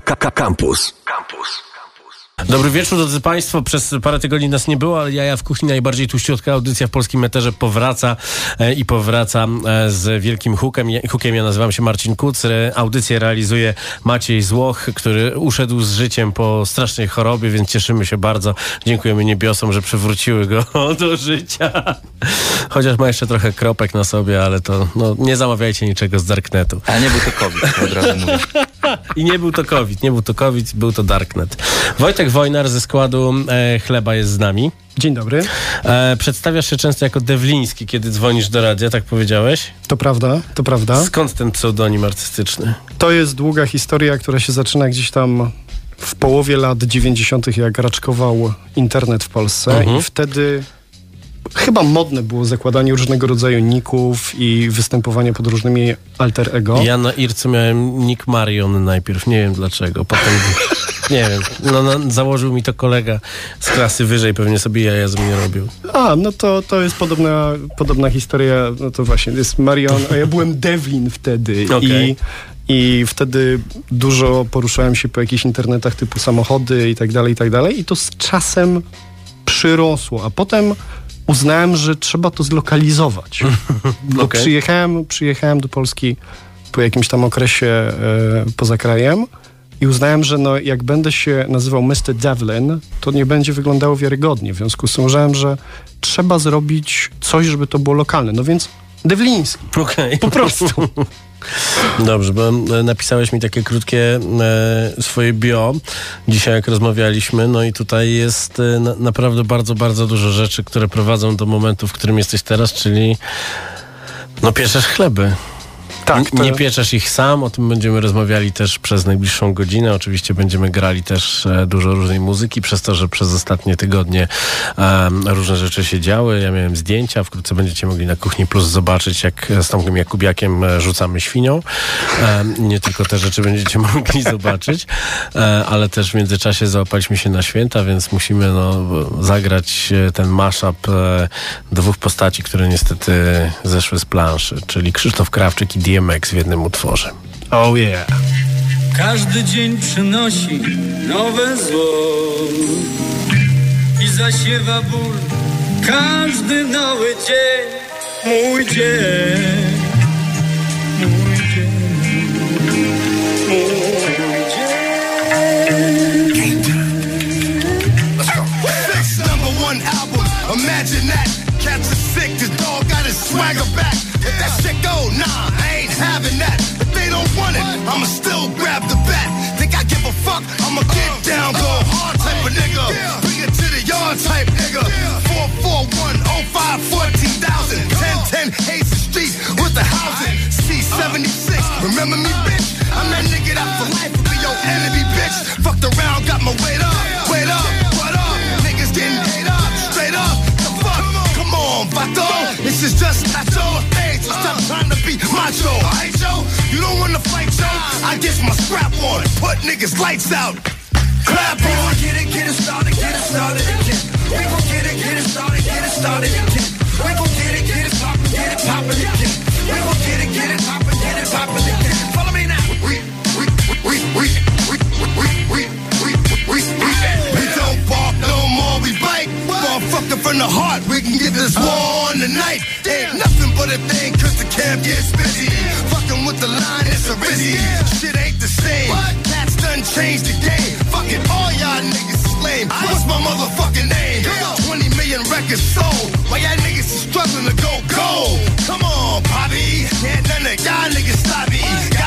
Campus. Campus. Dobry wieczór, drodzy Państwo. Przez parę tygodni nas nie było, ale ja w kuchni najbardziej tuściutka audycja w polskim meterze powraca e, i powraca e, z wielkim hukiem. Ja, hukiem. Ja nazywam się Marcin Kuc. Audycję realizuje Maciej Złoch, który uszedł z życiem po strasznej chorobie, więc cieszymy się bardzo. Dziękujemy niebiosom, że przywróciły go do życia. Chociaż ma jeszcze trochę kropek na sobie, ale to no, nie zamawiajcie niczego z Darknetu. A nie był to COVID, to od razu mówię. I nie był to COVID, nie był to COVID, był to Darknet. Wojtek Wojnar ze składu e, Chleba jest z nami. Dzień dobry. E, przedstawiasz się często jako Dewliński, kiedy dzwonisz do radia, tak powiedziałeś? To prawda, to prawda. Skąd ten pseudonim artystyczny? To jest długa historia, która się zaczyna gdzieś tam w połowie lat 90., jak raczkował internet w Polsce Mhm. i wtedy chyba modne było zakładanie różnego rodzaju ników i występowanie pod różnymi alter ego. Ja na Ircu miałem Nick Marion najpierw, nie wiem dlaczego. Potem, nie wiem, no, no, założył mi to kolega z klasy wyżej, pewnie sobie jaja ze mnie robił. A, no to, to jest podobna, podobna historia, no to właśnie, jest Marion, a ja byłem Devlin wtedy Okej. i, i wtedy dużo poruszałem się po jakichś internetach typu samochody i tak dalej, i tak dalej i to z czasem przyrosło, a potem uznałem, że trzeba to zlokalizować. Bo Okej. przyjechałem, przyjechałem do Polski po jakimś tam okresie e, poza krajem i uznałem, że no, jak będę się nazywał Mr. Devlin, to nie będzie wyglądało wiarygodnie. W związku z tym uznałem, że trzeba zrobić coś, żeby to było lokalne. No więc Devliński. Okej. Po prostu. Dobrze, bo e, napisałeś mi takie krótkie e, swoje bio dzisiaj, jak rozmawialiśmy. No i tutaj jest e, na, naprawdę bardzo, bardzo dużo rzeczy, które prowadzą do momentu, w którym jesteś teraz, czyli no pieczesz chleby. Tak, N- Nie pieczesz ich sam, o tym będziemy rozmawiali też przez najbliższą godzinę. Oczywiście będziemy grali też e, dużo różnej muzyki, przez to, że przez ostatnie tygodnie em, różne rzeczy się działy. Ja miałem zdjęcia, wkrótce będziecie mogli na Kuchni Plus zobaczyć, jak z Tomkiem Jakubiakiem e, rzucamy świnią. Em, nie tylko te rzeczy będziecie mogli zobaczyć, e, ale też w międzyczasie załapaliśmy się na święta, więc musimy no, zagrać e, ten mashup e, dwóch postaci, które niestety zeszły z planszy, czyli Krzysztof Krawczyk i DMX w jednym utworze. Oh yeah. Każdy dzień przynosi nowe zło i zasiewa ból. Każdy nowy dzień, mój dzień. Imagine that. Cats are sick. This dog got his swagger back. If that shit go, nah, having that. If they don't want it, I'ma still grab the bat. Think I give a fuck? I'ma get uh, down, uh, go hard type of nigga. Bring it to the yard type nigga. 441 05 14,000. 1010 Hazen Street with the housing. C76. Uh. Remember me, bitch? I'm that nigga that for life will be your enemy, bitch. Fucked around, got my weight up. I get my scrap on. Put niggas' lights out. Clap on. Get it, get it started, get it started again. We gon' get it, get it started, get it started again. We gon' get it, get it poppin', get it poppin' again. We gon' get it, get it poppin', get it poppin' again. Follow me now. We, we, we, we, we, we, we, we, we, we, we don't bark no more, we bite. Motherfucker from the heart, we can get this war on tonight. Ain't nothing but a thing, cause the camp gets busy. Fucking with the line, it's a risky. Shit ain't the same. Cats done changed the game. Fuck it, all y'all niggas is lame. What's my motherfucking name? 20 million records sold. Why y'all niggas is struggling to go gold? Come on, Bobby. Can't none of y'all niggas stop me?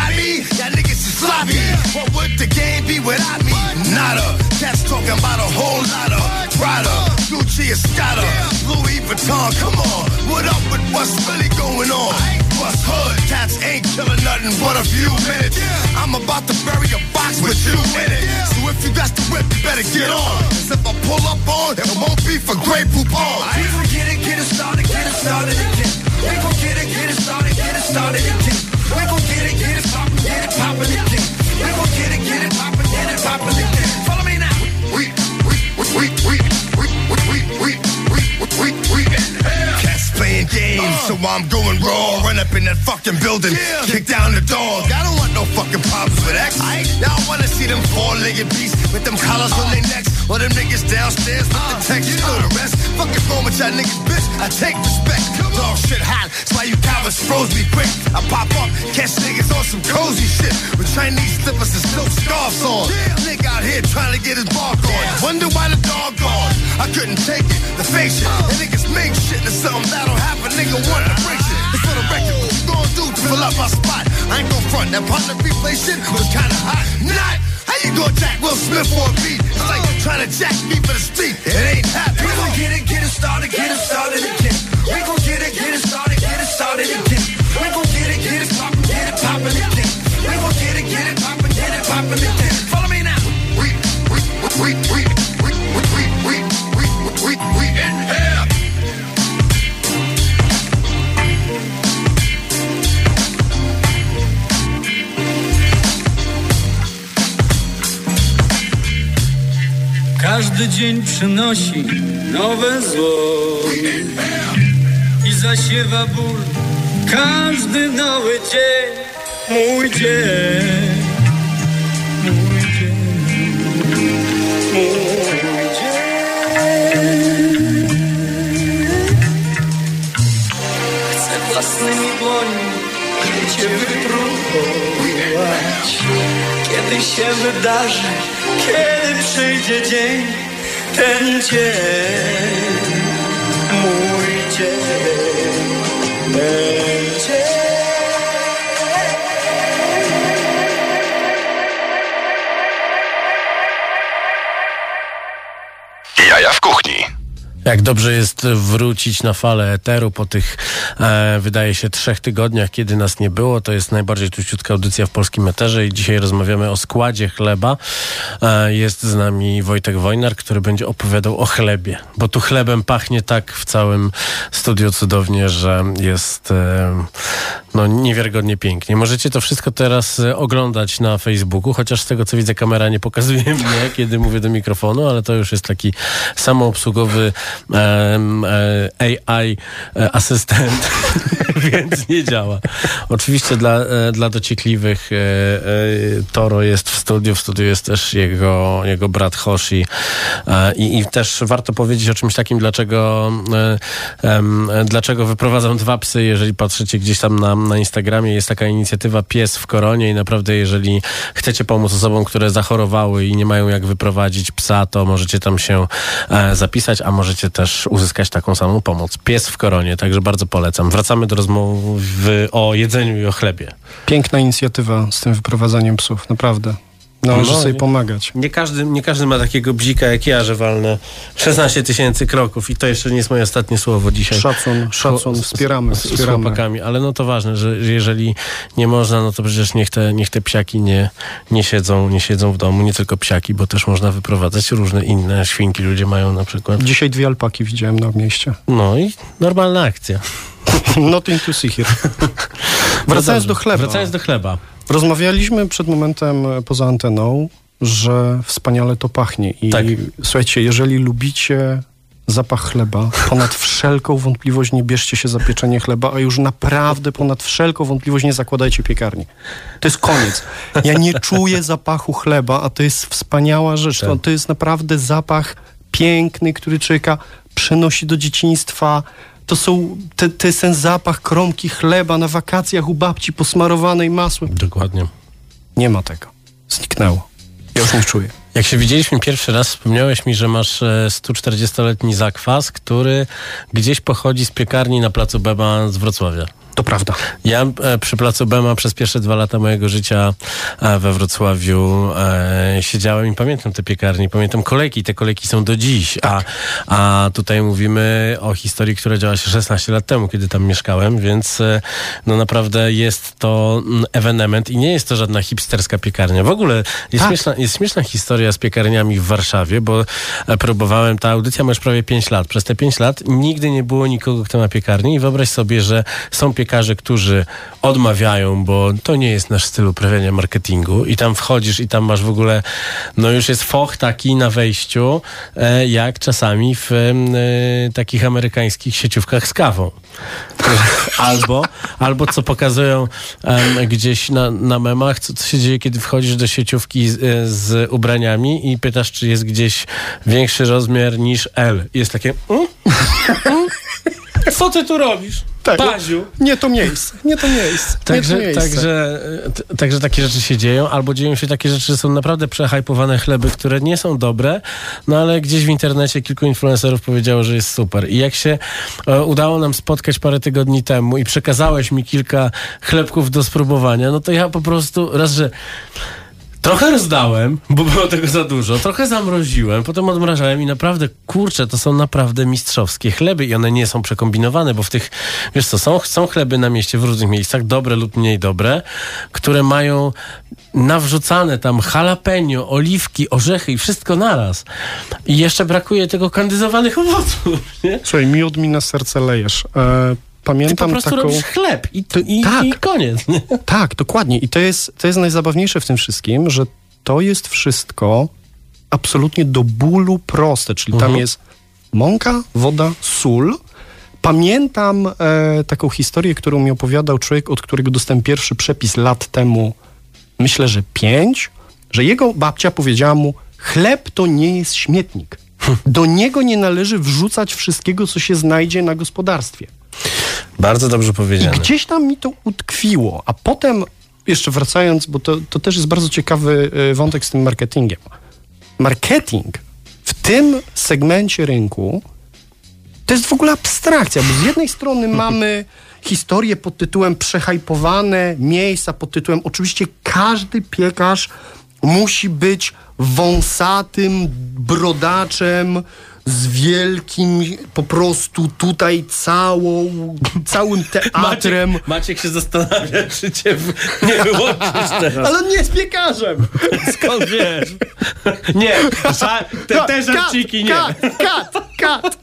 Sloppy. What would the game be without me? Nada. Cats talking about a whole lot of Prada, Gucci, Escada, Louis Vuitton. Come on, what up with what's really going on? What's hood? Cats ain't killing nothing but a few minutes. I'm about to bury a box with you in it. So if you got the whip, you better get on. 'Cause if I pull up on, it won't be for Grey Poupon. We gon' get it, get it started, get it started again. We gon' get it, get it started, get it started again. We gon' get it, get it poppin', get it poppin' again. Poppin', get it. Follow me now. We, we, we, we, we, we, we, we, we, we, we, Cats playing games, so I'm going raw. Run up in that fucking building, kick down the dog. I don't want no fucking problems with X. Y'all wanna see them four-legged beasts with them collars on their necks, or them niggas downstairs with the uh, text. You know the rest. Fuck it wrong with y'all niggas, bitch. I take respect. Dog shit hot, that's why you cowards froze me quick. I pop up, catch niggas on some cozy shit with Chinese slippers and silk scarves on. Nigga out here trying to get his bark on. Wonder why the dog gone. I couldn't take it, the fake shit. And niggas make shit to something that'll happen. Nigga want to break shit. It's for the record. What you gonna do to fill up my spot? I ain't gon' front. That partner replay shit was kinda hot. Not. How you gonna jack Will Smith for a beat? It's like trying to jack me for the street. It ain't happening. We gon' get it, get it started, get it started again. We gon' get it, get it started, get it started again. We gon' get it, get it poppin', get it poppin' again. We gon' get it, get it poppin', get it poppin' again. Follow me now. We, we, we, we, we, we, we, we, we, we, we in here. Każdy dzień przynosi nowe zło zasiewa ból. Każdy nowy dzień, mój dzień, mój dzień, mój dzień. Chcę własnymi dłońmi cię wypróbować. Kiedy się wydarzy, kiedy przyjdzie dzień, ten dzień, mój dzień, É... Jak dobrze jest wrócić na falę eteru po tych, e, wydaje się, trzech tygodniach, kiedy nas nie było. To jest najbardziej tuściutka audycja w polskim eterze i dzisiaj rozmawiamy o składzie chleba. E, jest z nami Wojtek Wojnar, który będzie opowiadał o chlebie, bo tu chlebem pachnie tak w całym studiu cudownie, że jest e, no, niewiarygodnie pięknie. Możecie to wszystko teraz e, oglądać na Facebooku, chociaż z tego co widzę kamera nie pokazuje mnie, kiedy mówię do mikrofonu, ale to już jest taki samoobsługowy em, e, AI e, asystent, więc nie działa. Oczywiście dla, dla dociekliwych Toro jest w studiu, w studiu jest też jego, jego brat Hoshi i, i też warto powiedzieć o czymś takim, dlaczego, e, dlaczego wyprowadzam dwa psy, jeżeli patrzycie gdzieś tam na, na Instagramie, jest taka inicjatywa Pies w Koronie i naprawdę jeżeli chcecie pomóc osobom, które zachorowały i nie mają jak wyprowadzić psa, to możecie tam się e, zapisać, a możecie też uzyskać taką samą pomoc. Pies w Koronie, także bardzo polecam. Wracamy do rozmowy o jedzeniu i o chlebie. Piękna inicjatywa z tym wyprowadzaniem psów, naprawdę. Należy No sobie i- pomagać. Nie każdy, nie każdy ma takiego bzika jak ja, że walnę 16 tysięcy kroków i to jeszcze nie jest moje ostatnie słowo dzisiaj. Szacun, szacun, z- wspieramy, z, wspieramy. chłopakami, ale no to ważne, że, że jeżeli nie można, no to przecież niech te, niech te psiaki nie, nie, siedzą, nie siedzą w domu, nie tylko psiaki, bo też można wyprowadzać różne inne świnki ludzie mają na przykład. Dzisiaj dwie alpaki widziałem na mieście. No i normalna akcja. Nothing to see here. Wracając No do chleba. Wracając do chleba. Rozmawialiśmy przed momentem e, poza anteną, że wspaniale to pachnie. I Tak. słuchajcie, jeżeli lubicie zapach chleba, ponad wszelką wątpliwość nie bierzcie się za pieczenie chleba, a już naprawdę ponad wszelką wątpliwość nie zakładajcie piekarni. To jest koniec. Ja nie czuję zapachu chleba, a to jest wspaniała rzecz. To, to jest naprawdę zapach piękny, który człowieka przenosi do dzieciństwa. To, są, te, jest ten zapach kromki chleba na wakacjach u babci posmarowanej masłem. Dokładnie. Nie ma tego. Zniknęło. Ja już nie czuję. Jak się widzieliśmy pierwszy raz, wspomniałeś mi, że masz e, 140-letni zakwas, który gdzieś pochodzi z piekarni na placu Bema z Wrocławia. To prawda. Ja e, przy placu Bema przez pierwsze dwa lata mojego życia e, we Wrocławiu e, siedziałem i pamiętam te piekarnie, pamiętam kolejki, te kolejki są do dziś, a, a tutaj mówimy o historii, która działa się 16 lat temu, kiedy tam mieszkałem, więc e, no naprawdę jest to mm, ewenement i nie jest to żadna hipsterska piekarnia. W ogóle jest, Tak. śmieszna, jest śmieszna historia z piekarniami w Warszawie, bo e, próbowałem, ta audycja ma już prawie 5 lat. Przez te 5 lat nigdy nie było nikogo, kto ma piekarnię i wyobraź sobie, że są piekarzy, którzy odmawiają, bo to nie jest nasz styl uprawiania marketingu i tam wchodzisz i tam masz w ogóle, no już jest foch taki na wejściu, e, jak czasami w e, takich amerykańskich sieciówkach z kawą. Albo, albo co pokazują gdzieś na, na memach, co, co się dzieje, kiedy wchodzisz do sieciówki z, z ubraniami i pytasz, czy jest gdzieś większy rozmiar niż L. I jest takie... Mm? Mm? Co ty tu robisz? Tak. Paziu. Nie to miejsce, nie to miejsce. nie Także, to miejsce. także, także takie rzeczy się dzieją, albo dzieją się takie rzeczy, że są naprawdę przehajpowane chleby, które nie są dobre, no ale gdzieś w internecie kilku influencerów powiedziało, że jest super. I jak się e, udało nam spotkać parę tygodni temu i przekazałeś mi kilka chlebków do spróbowania, no to ja po prostu raz, że Trochę rozdałem, bo było tego za dużo. Trochę zamroziłem, potem odmrażałem i naprawdę, kurczę, to są naprawdę mistrzowskie chleby i one nie są przekombinowane, bo w tych, wiesz co, są, są chleby na mieście w różnych miejscach, dobre lub mniej dobre, które mają nawrzucane tam jalapeno, oliwki, orzechy i wszystko naraz. I jeszcze brakuje tego kandyzowanych owoców, nie? Słuchaj, miód mi na serce lejesz. E, Ty po pamiętam prostu taką... robisz chleb i, i, tak. i koniec. Nie? Tak, dokładnie. I to jest, to jest najzabawniejsze w tym wszystkim, że to jest wszystko absolutnie do bólu proste, czyli tam jest mąka, woda, sól. Pamiętam e, taką historię, którą mi opowiadał człowiek, od którego dostałem pierwszy przepis lat temu, myślę, że pięć, że jego babcia powiedziała mu, chleb to nie jest śmietnik. Do niego nie należy wrzucać wszystkiego, co się znajdzie na gospodarstwie. Bardzo dobrze I powiedziane. gdzieś tam mi to utkwiło, a potem, jeszcze wracając, bo to, to też jest bardzo ciekawy y, wątek z tym marketingiem. Marketing w tym segmencie rynku to jest w ogóle abstrakcja, bo z jednej strony mamy historię pod tytułem przehajpowane miejsca, pod tytułem oczywiście każdy piekarz musi być wąsatym brodaczem z wielkim po prostu tutaj całą, całym teatrem. Maciek, Maciek się zastanawia, czy cię nie wyłączyć teraz. Ale nie jest piekarzem! Skąd wiesz? Nie, te, te żarciki nie. Kat, kat, kat.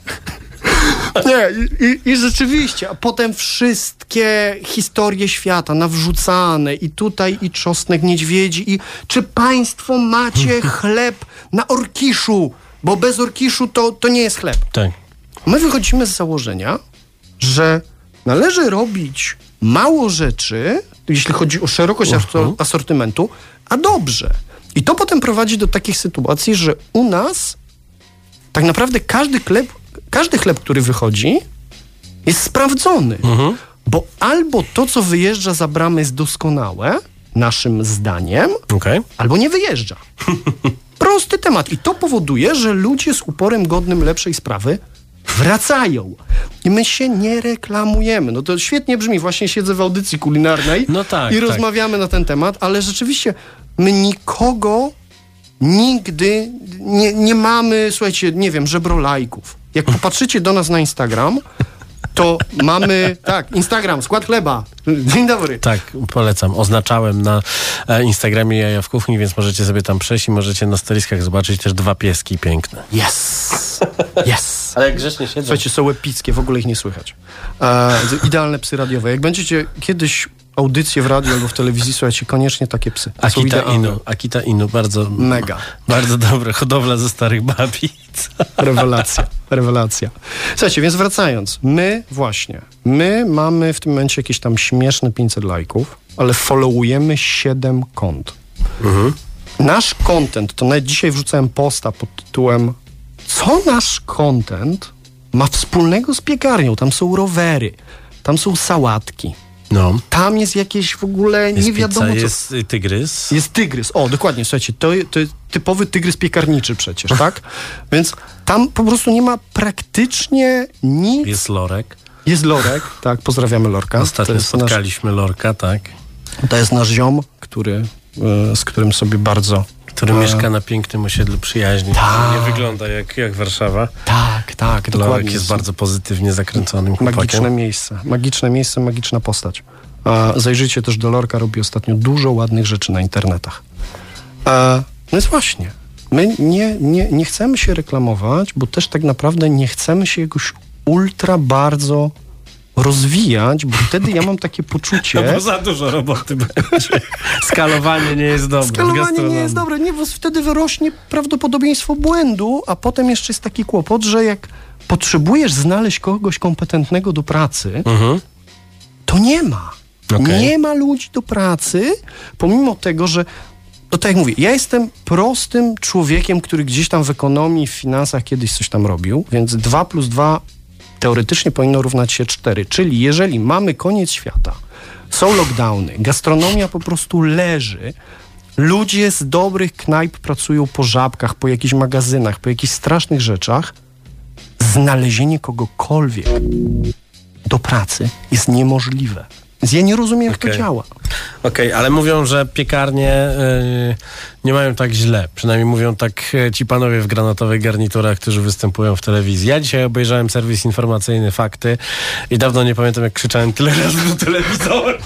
Nie, i, i, i rzeczywiście, a potem wszystkie historie świata nawrzucane i tutaj i czosnek niedźwiedzi i czy państwo macie chleb na orkiszu? Bo bez orkiszu to, to nie jest chleb. Tak. My wychodzimy z założenia, że należy robić mało rzeczy, jeśli chodzi o szerokość asor- asortymentu, a dobrze. I to potem prowadzi do takich sytuacji, że u nas tak naprawdę każdy chleb, każdy chleb, który wychodzi, jest sprawdzony. Bo albo to, co wyjeżdża za bramę, jest doskonałe, naszym zdaniem, Okej. albo nie wyjeżdża. Prosty temat. I to powoduje, że ludzie z uporem godnym lepszej sprawy wracają. I my się nie reklamujemy. No to świetnie brzmi. Właśnie siedzę w audycji kulinarnej No tak, i tak. rozmawiamy na ten temat, ale rzeczywiście my nikogo nigdy nie, nie mamy, słuchajcie, nie wiem, żebrolajków. Jak popatrzycie do nas na Instagram, to mamy, tak, Instagram, skład chleba. Dzień dobry. Tak, polecam. Oznaczałem na e, Instagramie Jaja w Kuchni, więc możecie sobie tam przejść i możecie na stoliskach zobaczyć też dwa pieski piękne. Yes! Yes! Ale jak grzecznie siedzą. Słuchajcie, są epickie, w ogóle ich nie słychać. E, idealne psy radiowe. Jak będziecie kiedyś audycję w radiu albo w telewizji, słuchajcie, koniecznie takie psy. Akita. Inu. Akita Inu, bardzo... Mega. Bardzo dobre. Hodowla ze starych babic. Rewelacja, rewelacja. Słuchajcie, więc wracając. My właśnie, my mamy w tym momencie jakieś tam śmieszne 500 lajków, ale followujemy 7 kont. Nasz content, to nawet dzisiaj wrzucałem posta pod tytułem co nasz content ma wspólnego z piekarnią? Tam są rowery, tam są sałatki, No. tam jest jakieś w ogóle Jest nie wiadomo pizza, co. jest tygrys. Jest tygrys. O, dokładnie, słuchajcie, to, to jest typowy tygrys piekarniczy przecież, tak? Więc tam po prostu nie ma praktycznie nic. Jest, Jest lorek. lorek, tak, pozdrawiamy lorka. Ostatnio jest nasz, spotkaliśmy lorka, tak. to jest nasz ziom, który, e, z którym sobie bardzo... Który e, mieszka na pięknym osiedlu przyjaźni. Nie wygląda jak, jak Warszawa. Tak, tak, dokładnie. Lorek jest bardzo pozytywnie zakręconym chłopakiem. Magiczne miejsce, magiczne miejsce, magiczna postać. A zajrzyjcie też do Lorka, robi ostatnio dużo ładnych rzeczy na internetach. A, no jest właśnie, my nie, nie, nie chcemy się reklamować, bo też tak naprawdę nie chcemy się jakoś ultra bardzo rozwijać, bo wtedy ja mam takie No poczucie... bo za dużo roboty będzie. Skalowanie nie jest dobre. Skalowanie nie jest dobre, nie, bo wtedy wyrośnie prawdopodobieństwo błędu, a potem jeszcze jest taki kłopot, że jak potrzebujesz znaleźć kogoś kompetentnego do pracy, Mhm. to nie ma. Okej. Nie ma ludzi do pracy, pomimo tego, że no tak jak mówię, ja jestem prostym człowiekiem, który gdzieś tam w ekonomii, w finansach kiedyś coś tam robił, więc 2 plus 2 teoretycznie powinno równać się 4. Czyli jeżeli mamy koniec świata, są lockdowny, gastronomia po prostu leży, ludzie z dobrych knajp pracują po żabkach, po jakichś magazynach, po jakichś strasznych rzeczach, znalezienie kogokolwiek do pracy jest niemożliwe. Więc ja nie rozumiem, jak to działa. Okej, ale mówią, że piekarnie y, nie mają tak źle. Przynajmniej mówią tak y, ci panowie w granatowych garniturach, którzy występują w telewizji. Ja dzisiaj obejrzałem serwis informacyjny Fakty i dawno nie pamiętam, jak krzyczałem tyle razy do telewizora.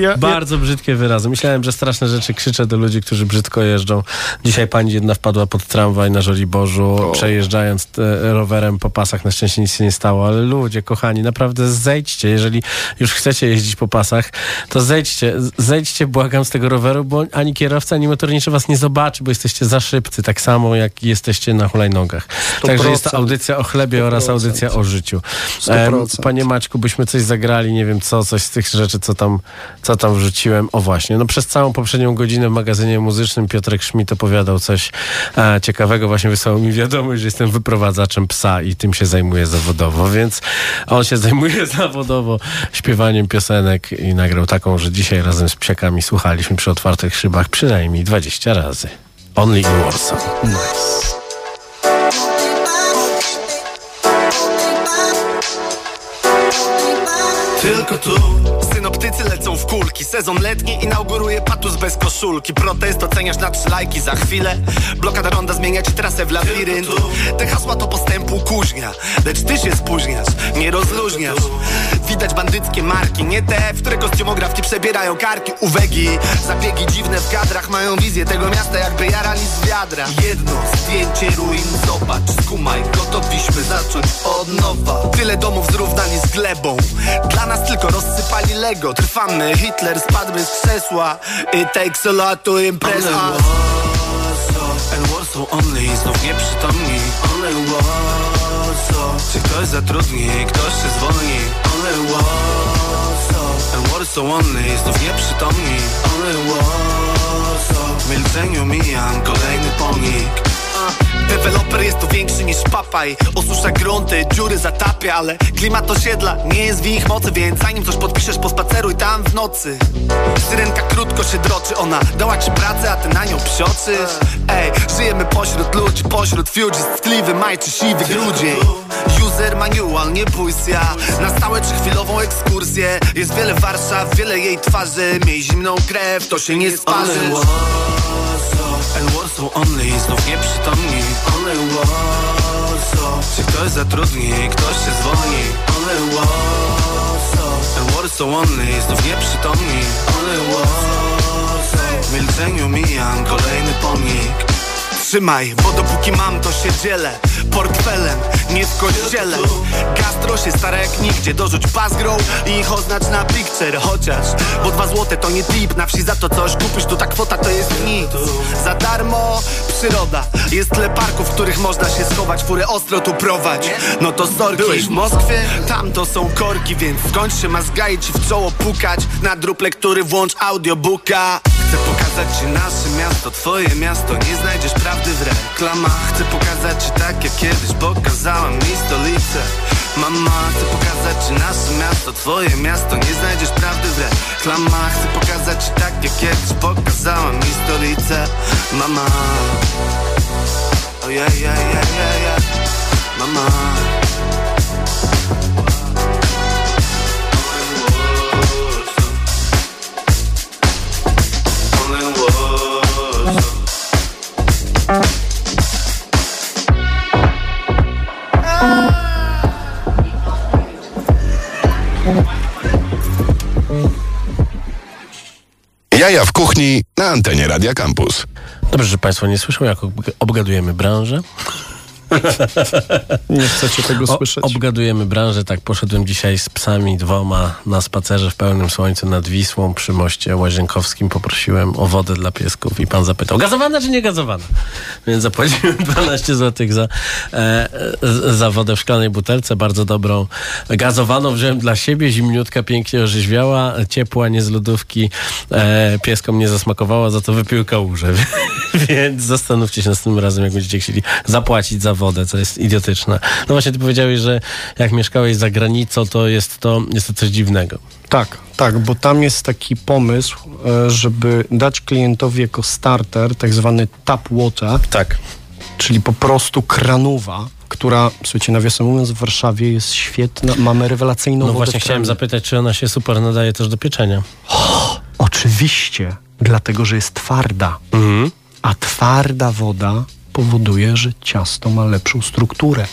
Ja, Bardzo brzydkie wyrazy. Myślałem, że straszne rzeczy krzyczę do ludzi, którzy brzydko jeżdżą. Dzisiaj pani jedna wpadła pod tramwaj na Żoliborzu, przejeżdżając e, rowerem po pasach. Na szczęście nic się nie stało, ale ludzie, kochani, naprawdę zejdźcie. Jeżeli już chcecie jeździć po pasach, to zejdźcie, zejdźcie, błagam, z tego roweru, bo ani kierowca, ani motorniczy was nie zobaczy, bo jesteście za szybcy, tak samo jak jesteście na hulajnogach. Także jest to 100%. audycja o chlebie oraz 100%. audycja o życiu. 100%. Panie Maćku, byśmy coś zagrali, nie wiem co, coś z tych rzeczy, co tam, co tam wrzuciłem. O właśnie, no przez całą poprzednią godzinę w magazynie muzycznym Piotrek Schmidt opowiadał coś e, ciekawego. Właśnie wysłał mi wiadomość, że jestem wyprowadzaczem psa i tym się zajmuję zawodowo, więc on się zajmuje zawodowo śpiewaniem piosenek i nagrał taką, że dzisiaj razem z psiakami słuchaliśmy przy otwartych szybach przynajmniej 20 razy. Only in Warsaw. Tylko tu Sezon letni inauguruje patus bez koszulki. Protest oceniasz na trzy lajki za chwilę. Blokada ronda zmienia ci trasę w labirynt Te hasła to postępu kuźnia Lecz ty się spóźniasz, nie rozluźniasz. Widać bandyckie marki Nie te, w które kostiumografki przebierają karki. Uwegi, zabiegi dziwne w kadrach Mają wizję tego miasta jakby jarali z wiadra. Jedno zdjęcie ruin Zobacz, skumaj, gotowiśmy zacząć od nowa. Tyle domów zrównani z glebą. Dla nas tylko rozsypali Lego. Trwamy, Hitler spadł z krzesła. It takes a lot to impress us. And Warsaw only, znów nieprzytomni Only Warsaw Czy ktoś zatrudni, ktoś się zwolni. Only Warsaw And Warsaw only, znów nieprzytomni Only Warsaw W milczeniu mijam kolejny pomnik Deweloper jest tu większy niż papaj. Osusza grunty, dziury zatapia Ale klimat osiedla nie jest w ich mocy Więc zanim coś podpiszesz, pospaceruj tam w nocy. Syrenka krótko się droczy Ona dała ci pracę, a ty na nią psioczysz Ej, żyjemy pośród ludzi Pośród fugees, tkliwy maj czy siwy grudzień. User manual, nie bój się. Ja Na stałe czy chwilową ekskursję. Jest wiele Warszaw, wiele jej twarzy. Miej zimną krew, to się nie sparzy And Warsaw only, znów nieprzytomni. Only Warsaw Czy ktoś zatrudni, ktoś się zwolni. Only Warsaw And Warsaw only, znów nieprzytomni. Only Warsaw W milczeniu mijam kolejny pomnik Trzymaj, bo dopóki mam to się dzielę Portfelem, nie w kościele Gastro się stara jak nigdzie Dorzuć pasgrą i ich oznacz na picture. Chociaż, bo dwa złote to nie tip Na wsi za to coś kupisz, tu ta kwota to jest nic. Za darmo przyroda Jest tyle parków, w których można się schować Furę ostro tu prowadź. No to sorki Byłeś w Moskwie? Tam to są korki Więc skąd się ma zgaić i w czoło pukać Na druple, który włącz audiobooka Chcę pokazać ci nasze miasto, twoje miasto Nie znajdziesz prawdy w reklamach. Chcę pokazać ci tak jak kiedyś pokazała mi stolicę. Mama, chcę pokazać ci nasze miasto, twoje miasto Nie znajdziesz prawdy w reklamach. Chcę pokazać ci tak jak kiedyś pokazała mi stolicę. Mama. Ojej, ojej, ojej, ojej. Mama kuchni na antenie Radia Campus. Dobrze, że Państwo nie słyszą, jak ob- obgadujemy branżę. Nie chcecie tego O, słyszeć? obgadujemy branżę, tak poszedłem dzisiaj z psami dwoma na spacerze w pełnym słońcu nad Wisłą przy moście łazienkowskim. Poprosiłem o wodę dla piesków i pan zapytał, gazowana czy nie gazowana? Więc zapłaciłem 12 zł za, e, z- za wodę w szklanej butelce, bardzo dobrą. Gazowaną wziąłem dla siebie, zimniutka, pięknie orzeźwiała, ciepła, nie z lodówki. E, pieskom nie zasmakowała, za to wypił kałużę. Więc zastanówcie się następnym razem, jak będziecie chcieli zapłacić za wodę, co jest idiotyczne. No właśnie, ty powiedziałeś, że jak mieszkałeś za granicą, to jest to, jest to coś dziwnego. Tak, tak, bo tam jest taki pomysł, e, żeby dać klientowi jako starter tak zwany tap water, Tak. czyli po prostu kranowa, która, słuchajcie, nawiasem mówiąc, w Warszawie jest świetna, mamy rewelacyjną No wodę właśnie chciałem zapytać, czy ona się super nadaje też do pieczenia. Oczywiście, dlatego, że jest twarda. Mhm. A twarda woda powoduje, że ciasto ma lepszą strukturę.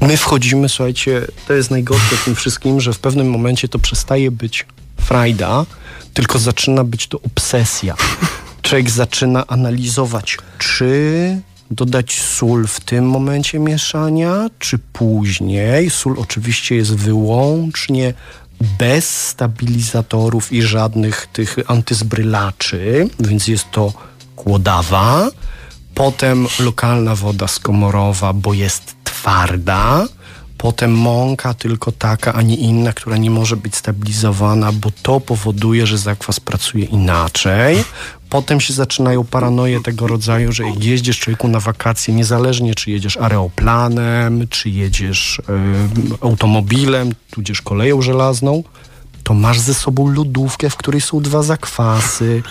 My wchodzimy, słuchajcie, to jest najgorsze w tym wszystkim, że w pewnym momencie to przestaje być frajda, tylko zaczyna być to obsesja. Człowiek zaczyna analizować, czy dodać sól w tym momencie mieszania, czy później. Sól oczywiście jest wyłącznie bez stabilizatorów i żadnych tych antyzbrylaczy, więc jest to kłodawa. Potem lokalna woda skomorowa, bo jest twarda. Potem mąka tylko taka, a nie inna, która nie może być stabilizowana, bo to powoduje, że zakwas pracuje inaczej. Potem się zaczynają paranoje tego rodzaju, że jak jeździsz człowieku na wakacje, niezależnie czy jedziesz aeroplanem, czy jedziesz y, automobilem, tudzież koleją żelazną, to masz ze sobą lodówkę, w której są dwa zakwasy.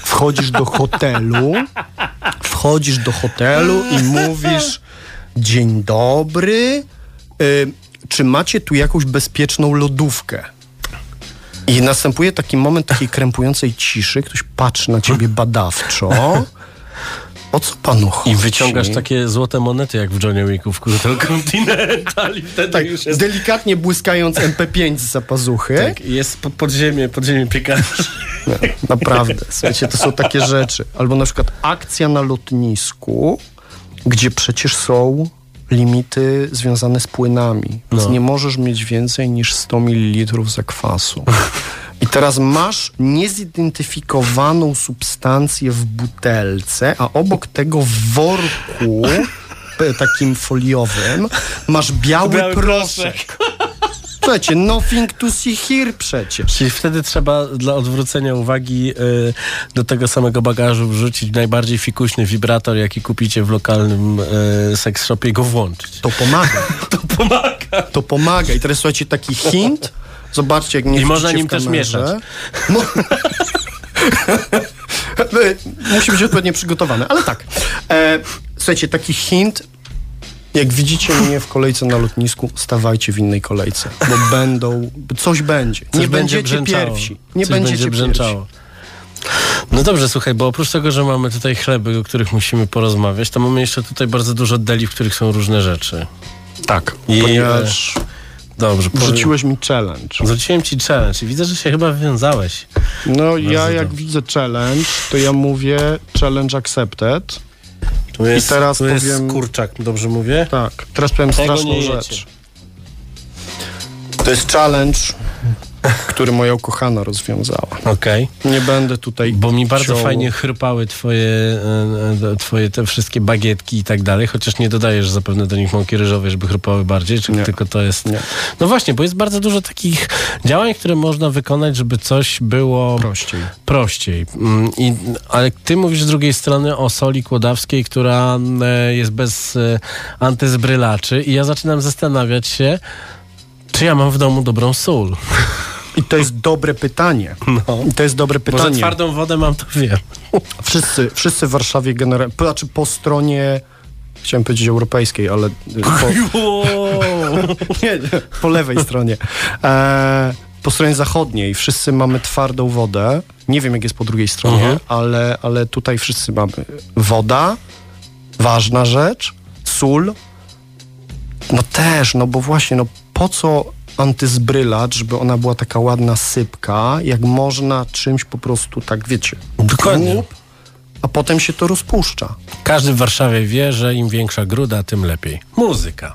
Wchodzisz do hotelu, wchodzisz do hotelu i mówisz dzień dobry, y, czy macie tu jakąś bezpieczną lodówkę? I następuje taki moment takiej krępującej ciszy, ktoś patrzy na ciebie badawczo. O co panu chodzi? I wyciągasz takie złote monety, jak w Johnny Wicku w Hotel Continental i wtedy tak, już jest... delikatnie błyskając MP5 z zapazuchy. Tak, jest pod, podziemie, podziemie piekarni. Nie, naprawdę. Słuchajcie, to są takie rzeczy. Albo na przykład akcja na lotnisku, gdzie przecież są limity związane z płynami. Więc No. nie możesz mieć więcej niż 100 ml zakwasu. I teraz masz niezidentyfikowaną substancję w butelce, a obok tego w worku takim foliowym masz biały, Biały proszek. Słuchajcie, nothing to see here przecież. Czyli wtedy trzeba dla odwrócenia uwagi y, do tego samego bagażu wrzucić najbardziej fikuśny wibrator, jaki kupicie w lokalnym y, seks shopie i go włączyć. To pomaga. To pomaga. To pomaga. I teraz słuchajcie, taki hint. Zobaczcie, jak nie I można nim też mieszać. No. Musi być odpowiednio przygotowany, ale tak. E, słuchajcie, taki hint. Jak widzicie mnie w kolejce na lotnisku, stawajcie w innej kolejce, bo będą, coś będzie. Coś nie będzie będziecie brzęczało. pierwsi. Nie Coś będziecie będzie pierwsi. brzęczało. No dobrze, słuchaj, bo oprócz tego, że mamy tutaj chleby, o których musimy porozmawiać, to mamy jeszcze tutaj bardzo dużo deli, w których są różne rzeczy. Tak, I, ponieważ Dobrze, powiem- wrzuciłeś mi challenge. Zwróciłem ci challenge i widzę, że się chyba wywiązałeś. No ja jak dobrze. widzę challenge, to ja mówię challenge accepted. Tu jest, teraz tu jest powiem- kurczak, dobrze mówię? Tak, teraz powiem Tego straszną rzecz. To jest challenge, który moja ukochana rozwiązała. Okej. Nie będę tutaj. Bo mi bardzo ciął- fajnie chrypały twoje, e, e, twoje te wszystkie bagietki i tak dalej, chociaż nie dodajesz zapewne do nich mąki ryżowej, żeby chrypały bardziej, czy Nie. tylko to jest... Nie. No właśnie, bo jest bardzo dużo takich działań, które można wykonać, żeby coś było Prościej. prościej. Mm, I, ale ty mówisz z drugiej strony o soli kłodawskiej, która e, jest bez antyzbrylaczy i ja zaczynam zastanawiać się, czy ja mam w domu dobrą sól. I to jest dobre pytanie. No. I to jest dobre pytanie. twardą wodę mam, to wiem. Wszyscy, wszyscy w Warszawie generalnie, znaczy po stronie, chciałem powiedzieć europejskiej, ale y, po, nie, po lewej stronie. E, po stronie zachodniej wszyscy mamy twardą wodę. Nie wiem, jak jest po drugiej stronie, Mhm. ale, ale tutaj wszyscy mamy woda, ważna rzecz, sól. No też, no bo właśnie, no po co antyzbrylacz, żeby ona była taka ładna sypka, jak można czymś po prostu tak, wiecie, Dokładnie. a potem się to rozpuszcza. Każdy w Warszawie wie, że im większa gruda, tym lepiej. Muzyka.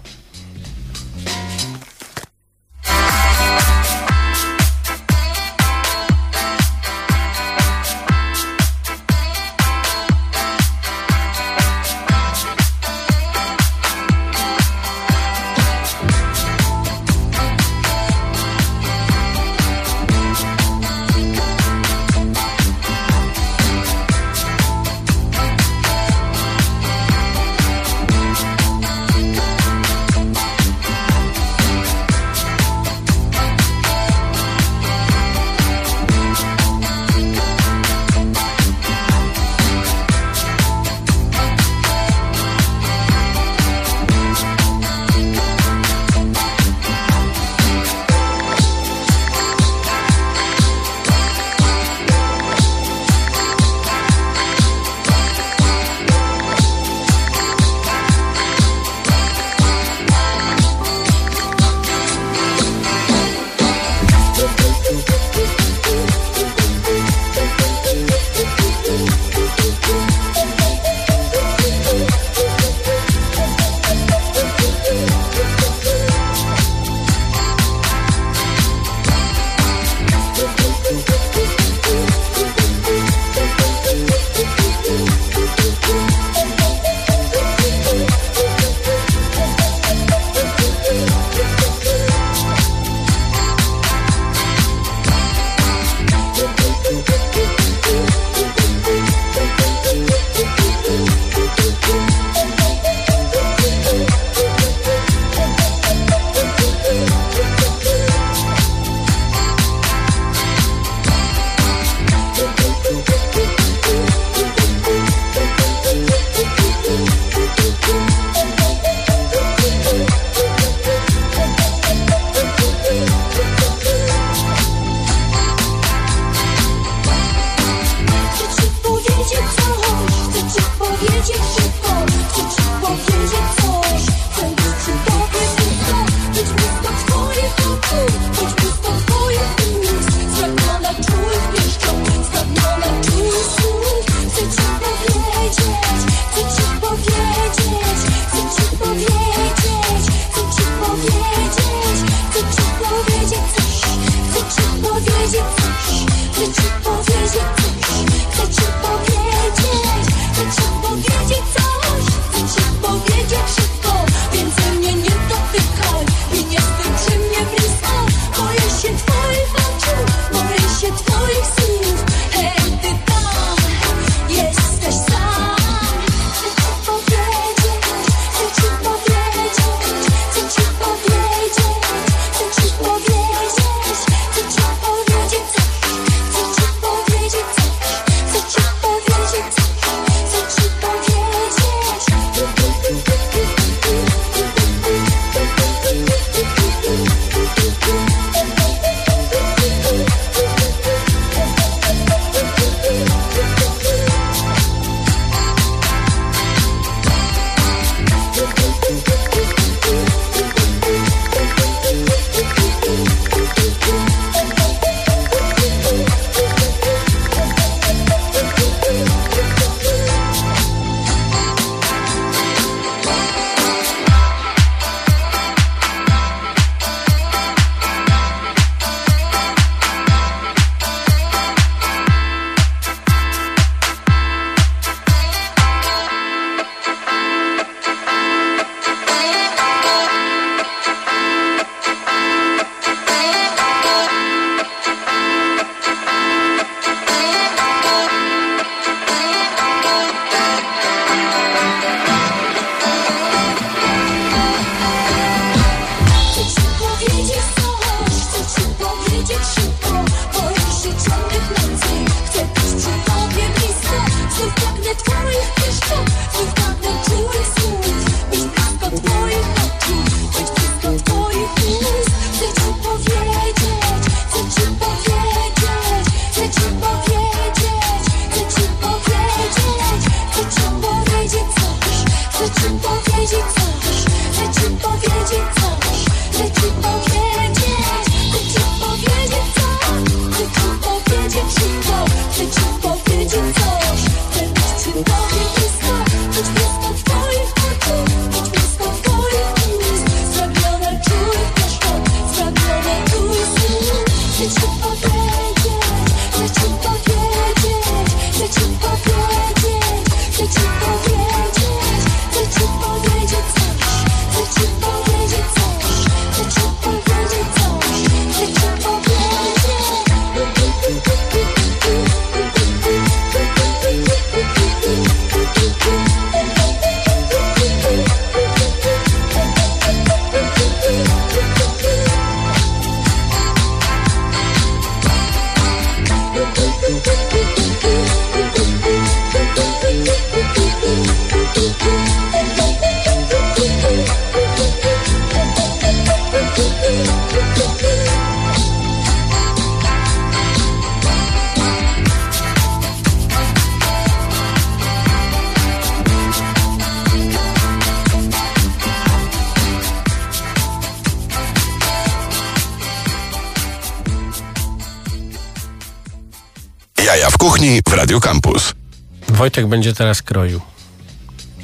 Wojtek będzie teraz kroił.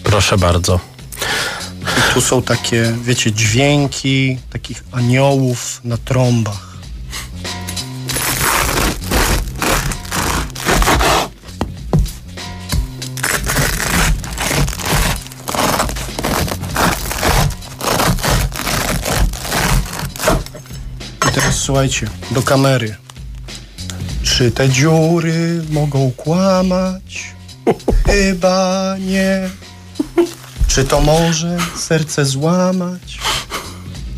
Proszę bardzo. Tu są takie, wiecie, dźwięki takich aniołów na trąbach. I teraz słuchajcie, do kamery. Czy te dziury mogą kłamać? Chyba nie. Czy to może serce złamać?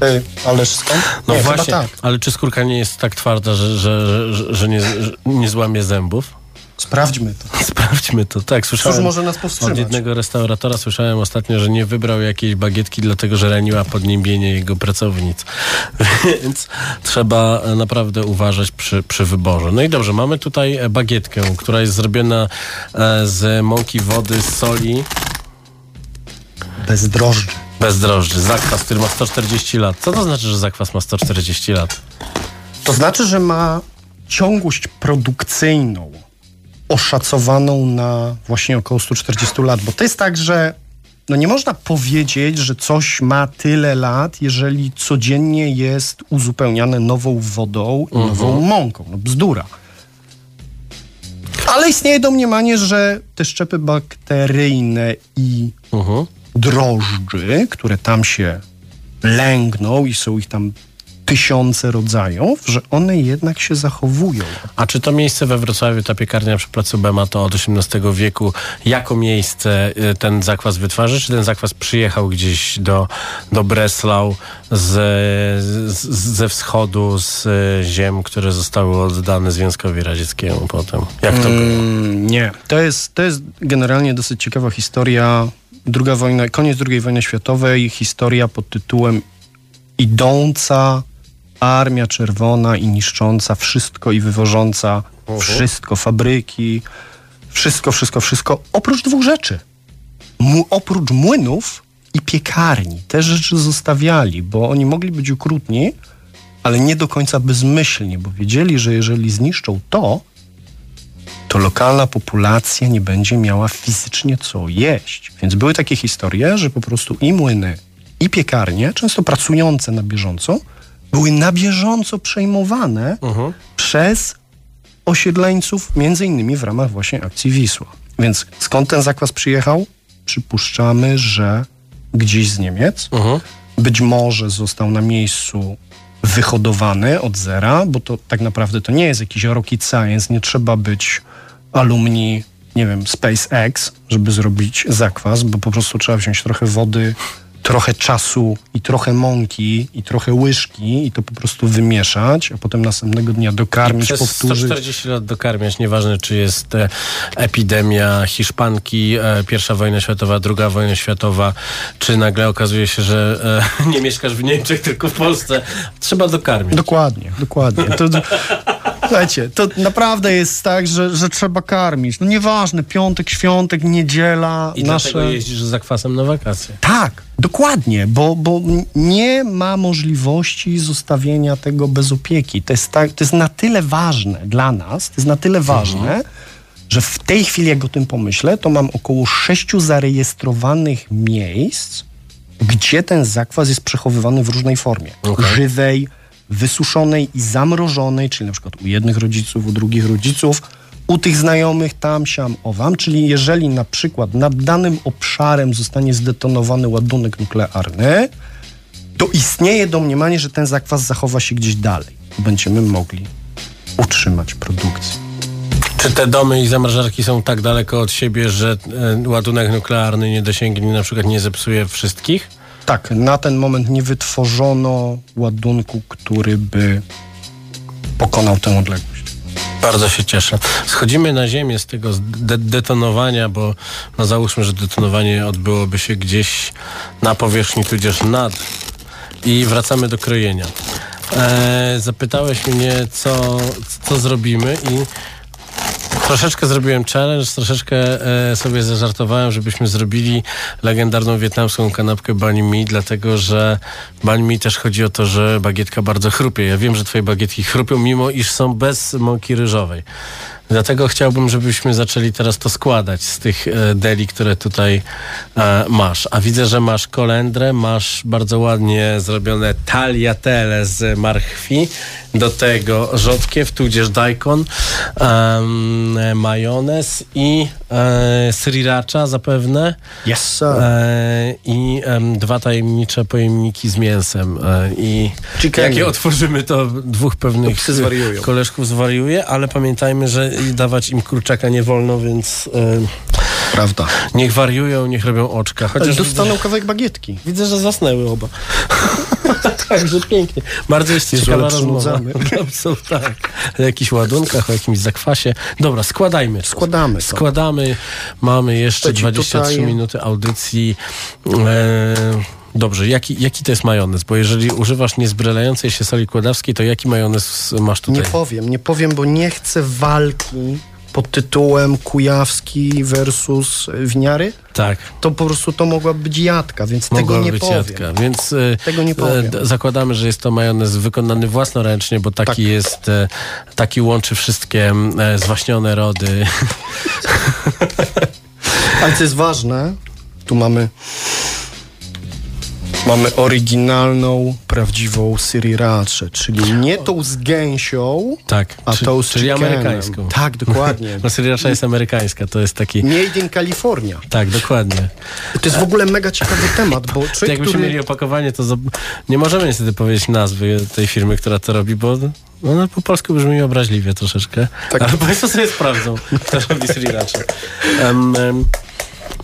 Ej, ależ skąd? No nie, właśnie, chyba tak. ale czy skórka nie jest tak twarda, że, że, że, że, nie, że nie złamie zębów? Sprawdźmy to. Sprawdźmy to. Tak, słyszałem. Cóż może nas Od powstrzymać? jednego restauratora słyszałem ostatnio, że nie wybrał jakiejś bagietki, dlatego że raniła podniebienie jego pracownic. Więc trzeba naprawdę uważać przy, przy wyborze. No i dobrze, mamy tutaj e, bagietkę, która jest zrobiona e, z mąki, wody, z soli, Bez drożdży. bez drożdży. Zakwas, który ma 140 lat. Co to znaczy, że zakwas ma 140 lat? To znaczy, że ma ciągłość produkcyjną oszacowaną na właśnie około 140 lat, bo to jest tak, że no nie można powiedzieć, że coś ma tyle lat, jeżeli codziennie jest uzupełniane nową wodą i nową mąką. No bzdura. Ale istnieje domniemanie, że te szczepy bakteryjne i Mhm. drożdży, które tam się lęgną i są ich tam tysiące rodzajów, że one jednak się zachowują. A czy to miejsce we Wrocławiu, ta piekarnia przy placu Bema, to od XVIII wieku jako miejsce y, ten zakwas wytwarza? Czy ten zakwas przyjechał gdzieś do, do Breslau z, z, ze wschodu, z y, ziem, które zostały oddane Związkowi Radzieckiemu potem? Jak to było? Mm, nie. To jest, to jest generalnie dosyć ciekawa historia. Druga wojna, koniec II wojny światowej, historia pod tytułem Idąca Armia Czerwona i niszcząca wszystko i wywożąca wszystko, fabryki, wszystko, wszystko, wszystko, oprócz dwóch rzeczy. Mu, oprócz młynów i piekarni. Te rzeczy zostawiali, bo oni mogli być okrutni, ale nie do końca bezmyślni, bo wiedzieli, że jeżeli zniszczą to, to lokalna populacja nie będzie miała fizycznie co jeść. Więc były takie historie, że po prostu i młyny, i piekarnie, często pracujące na bieżąco, były na bieżąco przejmowane przez osiedleńców, między innymi w ramach właśnie akcji Wisła. Więc skąd ten zakwas przyjechał? Przypuszczamy, że gdzieś z Niemiec. Mhm. Być może został na miejscu wyhodowany od zera, bo to tak naprawdę to nie jest jakiś rocket science, nie trzeba być alumni, nie wiem, SpaceX, żeby zrobić zakwas, bo po prostu trzeba wziąć trochę wody, trochę czasu i trochę mąki i trochę łyżki i to po prostu wymieszać, a potem następnego dnia dokarmić, Przez powtórzyć. 140 lat dokarmiać, nieważne czy jest e, epidemia hiszpanki, e, pierwsza wojna światowa, druga wojna światowa, czy nagle okazuje się, że e, nie mieszkasz w Niemczech, tylko w Polsce. Trzeba dokarmić. Dokładnie, dokładnie. To, słuchajcie, to naprawdę jest tak, że, że trzeba karmić. No nieważne, piątek, świątek, niedziela, I nasze... dlatego jeździsz z zakwasem na wakacje. Tak, dokładnie, bo, bo nie ma możliwości zostawienia tego bez opieki. To jest, tak, to jest na tyle ważne dla nas, to jest na tyle ważne, że w tej chwili, jak o tym pomyślę, to mam około sześciu zarejestrowanych miejsc, gdzie ten zakwas jest przechowywany w różnej formie. Okej. Żywej, wysuszonej i zamrożonej, czyli na przykład u jednych rodziców, u drugich rodziców, u tych znajomych tam, siam, owam. Czyli jeżeli na przykład nad danym obszarem zostanie zdetonowany ładunek nuklearny, to istnieje domniemanie, że ten zakwas zachowa się gdzieś dalej. Będziemy mogli utrzymać produkcję. Czy te domy i zamrażarki są tak daleko od siebie, że e, ładunek nuklearny nie dosięgnie, na przykład nie zepsuje wszystkich? Tak, na ten moment nie wytworzono ładunku, który by pokonał tę odległość. Bardzo się cieszę. Schodzimy na ziemię z tego de- detonowania, bo no załóżmy, że detonowanie odbyłoby się gdzieś na powierzchni, tudzież nad. I wracamy do krojenia. E, zapytałeś mnie, co, co zrobimy i troszeczkę zrobiłem challenge, troszeczkę e, sobie zażartowałem, żebyśmy zrobili legendarną wietnamską kanapkę banh mi, dlatego że banh mi też chodzi o to, że bagietka bardzo chrupie. Ja wiem, że twoje bagietki chrupią, mimo iż są bez mąki ryżowej. Dlatego chciałbym, żebyśmy zaczęli teraz to składać z tych e, deli, które tutaj e, masz. A widzę, że masz kolendrę, masz bardzo ładnie zrobione tagliatelle z marchwi, do tego rzodkiew, tudzież daikon, em, majonez i e, sriracha zapewne. Yes, sir. E, I em, dwa tajemnicze pojemniki z mięsem. E, I Chicken. jak je otworzymy, to dwóch pewnych koleżków zwariuje, ale pamiętajmy, że dawać im kurczaka nie wolno, więc e, Prawda. niech wariują, niech robią oczka. Chociaż widzę, Dostaną kawałek bagietki. widzę, że zasnęły oba. Także pięknie. Bardzo jest Jezu, ciekawa rozmowa. przynudzamy. Są, tak. O jakichś ładunkach, o jakimś zakwasie. Dobra, składajmy. to. Składamy to. Składamy. Mamy jeszcze Słuchajcie, 23 tutaj- minuty audycji. E, Dobrze, jaki, jaki to jest majonez? Bo jeżeli używasz niezbrylającej się soli kładawskiej, to jaki majonez masz tutaj? Nie powiem, nie powiem, bo nie chcę walki pod tytułem Kujawski versus winiary. tak. To po prostu to mogła być jadka, więc tego Mogła nie być powiem. jadka, więc e, Tego nie e, powiem. zakładamy, że jest to majonez wykonany własnoręcznie, bo taki Tak. jest, e, taki łączy wszystkie zwaśnione rody. Ale co jest ważne, tu mamy mamy oryginalną, prawdziwą sriraczę, czyli nie tą z gęsią, tak, a czy- tą z czyli chickenem. amerykańską. Tak, dokładnie. No sriracha jest amerykańska, to jest taki... Made in California. Tak, dokładnie. To jest w ogóle mega ciekawy temat, bo człowiek, Jakbyśmy który... mieli opakowanie, to nie możemy niestety powiedzieć nazwy tej firmy, która to robi, bo ona po polsku brzmi obraźliwie troszeczkę. Tak. Ale Państwo sobie sprawdzą, kto robi sriracha. Em, em,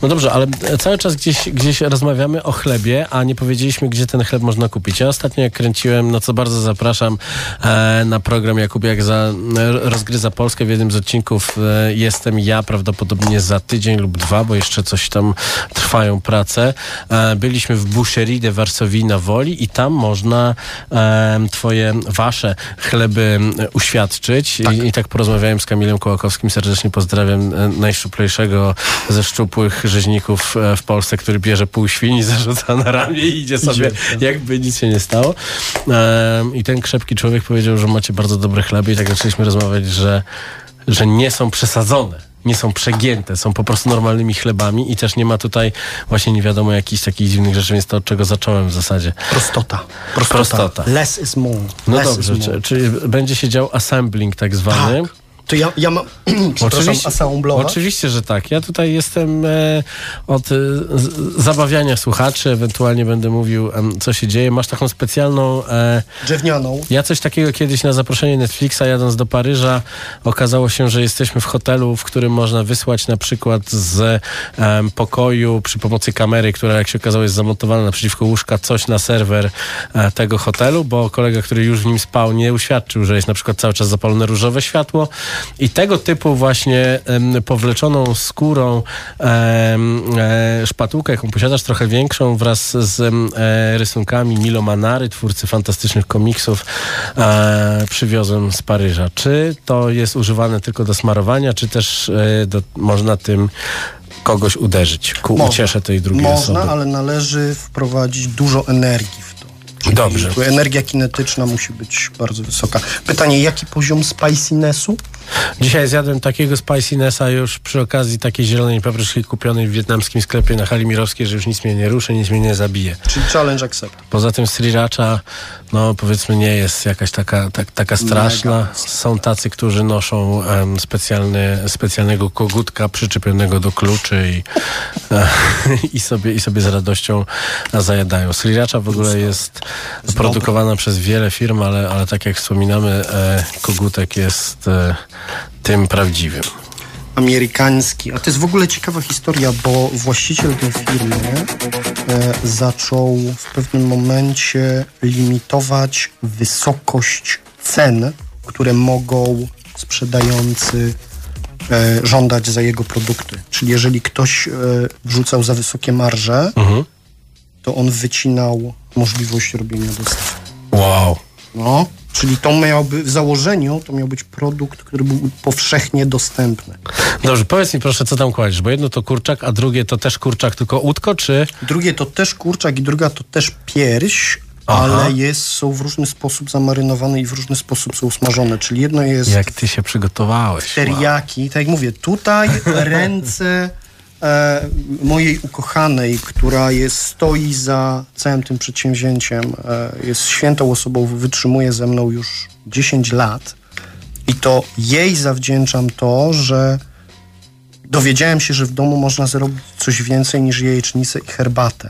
no dobrze, ale cały czas gdzieś, gdzieś rozmawiamy o chlebie, a nie powiedzieliśmy, gdzie ten chleb można kupić. Ja ostatnio jak kręciłem, no co bardzo zapraszam e, na program Jakub jak za, e, rozgryza Polskę w jednym z odcinków e, jestem ja prawdopodobnie za tydzień lub dwa, bo jeszcze coś tam trwają prace. E, byliśmy w Boucherie de Varsovie na Woli i tam można e, twoje, wasze chleby e, uświadczyć I, i tak porozmawiałem z Kamilem Kołakowskim, serdecznie pozdrawiam e, najszczuplejszego ze szczupłych rzeźników e, w Polsce, który bierze pół świni, zarzuca na ramię i idzie sobie, jakby nic się nie stało. I ten krzepki człowiek powiedział, że macie bardzo dobre chleby i tak zaczęliśmy rozmawiać, że, że nie są przesadzone. Nie są przegięte, są po prostu normalnymi chlebami i też nie ma tutaj właśnie nie wiadomo jakichś takich dziwnych rzeczy, więc to od czego zacząłem w zasadzie. Prostota. Prostota. Prostota. Less is more. No Less dobrze, more. czy, czyli będzie się dział assembling tak zwany. Tak. To ja, ja mam... Przepraszam, assemblować? oczywiście, że tak. Ja tutaj jestem e, od e, z, zabawiania słuchaczy, ewentualnie będę mówił, em, co się dzieje. Masz taką specjalną... E, Drzewnianą. ja coś takiego kiedyś na zaproszenie Netflixa, jadąc do Paryża, okazało się, że jesteśmy w hotelu, w którym można wysłać na przykład z em, pokoju przy pomocy kamery, która jak się okazało jest zamontowana naprzeciwko łóżka, coś na serwer e, tego hotelu, bo kolega, który już w nim spał, nie uświadczył, że jest na przykład cały czas zapalone różowe światło i tego typu właśnie powleczoną skórą e, szpatułkę, jaką posiadasz, trochę większą, wraz z e, rysunkami Milo Manary, twórcy fantastycznych komiksów, e, przywiozłem z Paryża. Czy to jest używane tylko do smarowania, czy też do, można tym kogoś uderzyć ku Można. uciesze tej drugiej Można, osoby? ale należy wprowadzić dużo energii w to. Czyli Dobrze. Energia kinetyczna musi być bardzo wysoka. Pytanie, jaki poziom spicynessu? Dzisiaj zjadłem takiego spicinessa już przy okazji takiej zielonej papryczki kupionej w wietnamskim sklepie na hali Mirowskiej, że już nic mnie nie ruszy, nic mnie nie zabije. Czyli challenge accept. Poza tym sriracha, no powiedzmy nie jest jakaś taka, tak, taka straszna. Są tacy, którzy noszą em, specjalny, specjalnego kogutka przyczepionego do kluczy i, i, sobie, i sobie z radością zajadają. Sriracha w ogóle jest produkowana przez wiele firm, ale, ale tak jak wspominamy, e, kogutek jest e, tym prawdziwym. Amerykański. A to jest w ogóle ciekawa historia, bo właściciel tej firmy e, zaczął w pewnym momencie limitować wysokość cen, które mogą sprzedający e, żądać za jego produkty. Czyli jeżeli ktoś e, wrzucał za wysokie marże, Mhm. to on wycinał możliwość robienia dostaw. Wow. No, czyli to miałby w założeniu to miał być produkt, który był powszechnie dostępny. Dobrze, powiedz mi proszę, co tam kładziesz, bo jedno to kurczak, a drugie to też kurczak, tylko łódko, czy... Drugie to też kurczak i druga to też pierś, Aha. ale jest, są w różny sposób zamarynowane i w różny sposób są usmażone. Czyli jedno jest Jak ty się przygotowałeś. Wow. teriyaki, tak jak mówię, tutaj ręce e, mojej ukochanej, która jest, stoi za całym tym przedsięwzięciem, e, jest świętą osobą, wytrzymuje ze mną już 10 lat i to jej zawdzięczam to, że dowiedziałem się, że w domu można zrobić coś więcej niż jajecznicę i herbatę.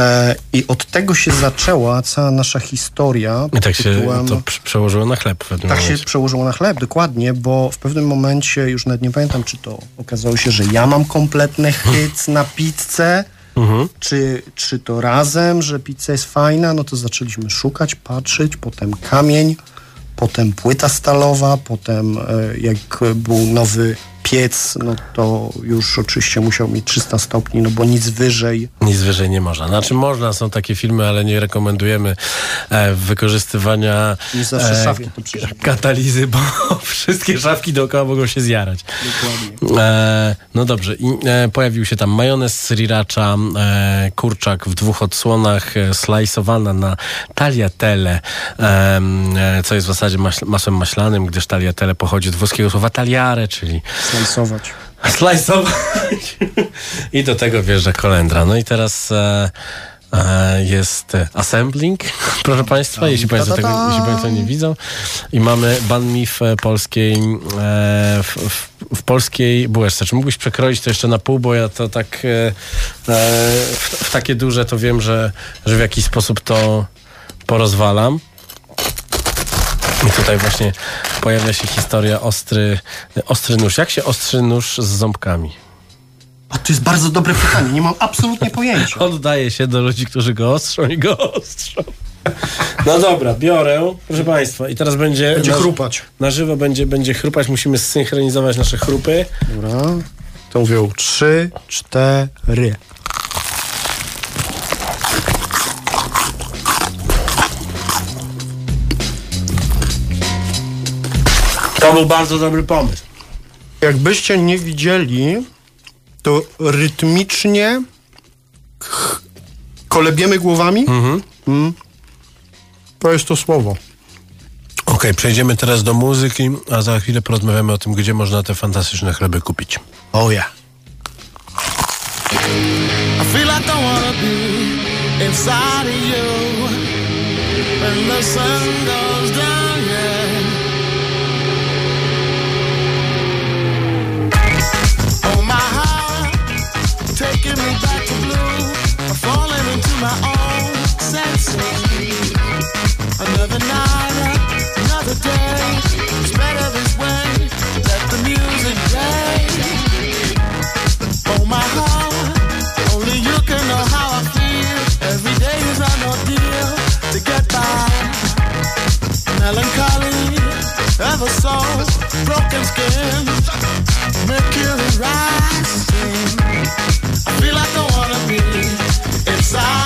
E, I od tego się zaczęła cała nasza historia. I tak się tytułem- to prze- przełożyło na chleb w pewnym tak się momencie. przełożyło na chleb, dokładnie, bo w pewnym momencie, już nawet nie pamiętam, czy to okazało się, że ja mam kompletny hyc na pizzę, Mhm. czy, czy to razem, że pizza jest fajna, no to zaczęliśmy szukać, patrzeć, potem kamień, potem płyta stalowa, potem e, jak był nowy piec, no to już oczywiście musiał mieć 300 stopni, no bo nic wyżej Nic wyżej nie można. Znaczy można, są takie filmy, ale nie rekomendujemy e, wykorzystywania Nie zawsze szafki katalizy, bo wszystkie szafki dookoła mogą się zjarać. E, no dobrze, I, e, pojawił się tam majonez sriracha, e, kurczak w dwóch odsłonach, e, slajsowana na tagliatelle, e, e, co jest w zasadzie maś, masłem maślanym, gdyż tagliatelle pochodzi od włoskiego słowa tagliare, czyli slajsować. slajsować. I do tego wjeżdża kolendra. No i teraz e, e, jest assembling, proszę Państwa, jeśli Państwo, tego, jeśli państwo nie widzą. I mamy ban mi w e, polskiej, e, w, w, w polskiej bułeczce. Czy mógłbyś przekroić to jeszcze na pół, bo ja to tak e, e, w, w takie duże to wiem, że, że w jakiś sposób to porozwalam. I tutaj właśnie pojawia się historia ostry, ostry nóż. Jak się ostrzy nóż z ząbkami? A to jest bardzo dobre pytanie, nie mam absolutnie pojęcia. Oddaje się do ludzi, którzy go ostrzą i go ostrzą. No dobra, biorę, proszę Państwa, i teraz będzie... Będzie na, chrupać. Na żywo będzie, będzie chrupać, musimy zsynchronizować nasze chrupy. Dobra. To mówią trzy, cztery. To był bardzo dobry pomysł. Jakbyście nie widzieli, to rytmicznie kolebiemy głowami. Mm. To jest to słowo. Okej, przejdziemy teraz do muzyki, a za chwilę porozmawiamy o tym, gdzie można te fantastyczne chleby kupić. Oh yeah. I feel like I wanna be inside of you when the sun goes down, my own. Another night, another day, it's better this way. Let the music play. Oh my heart, only you can know how I feel. Every day is to get by. Melancholy, ever so broken skin, mercury rising. I feel like I wanna be inside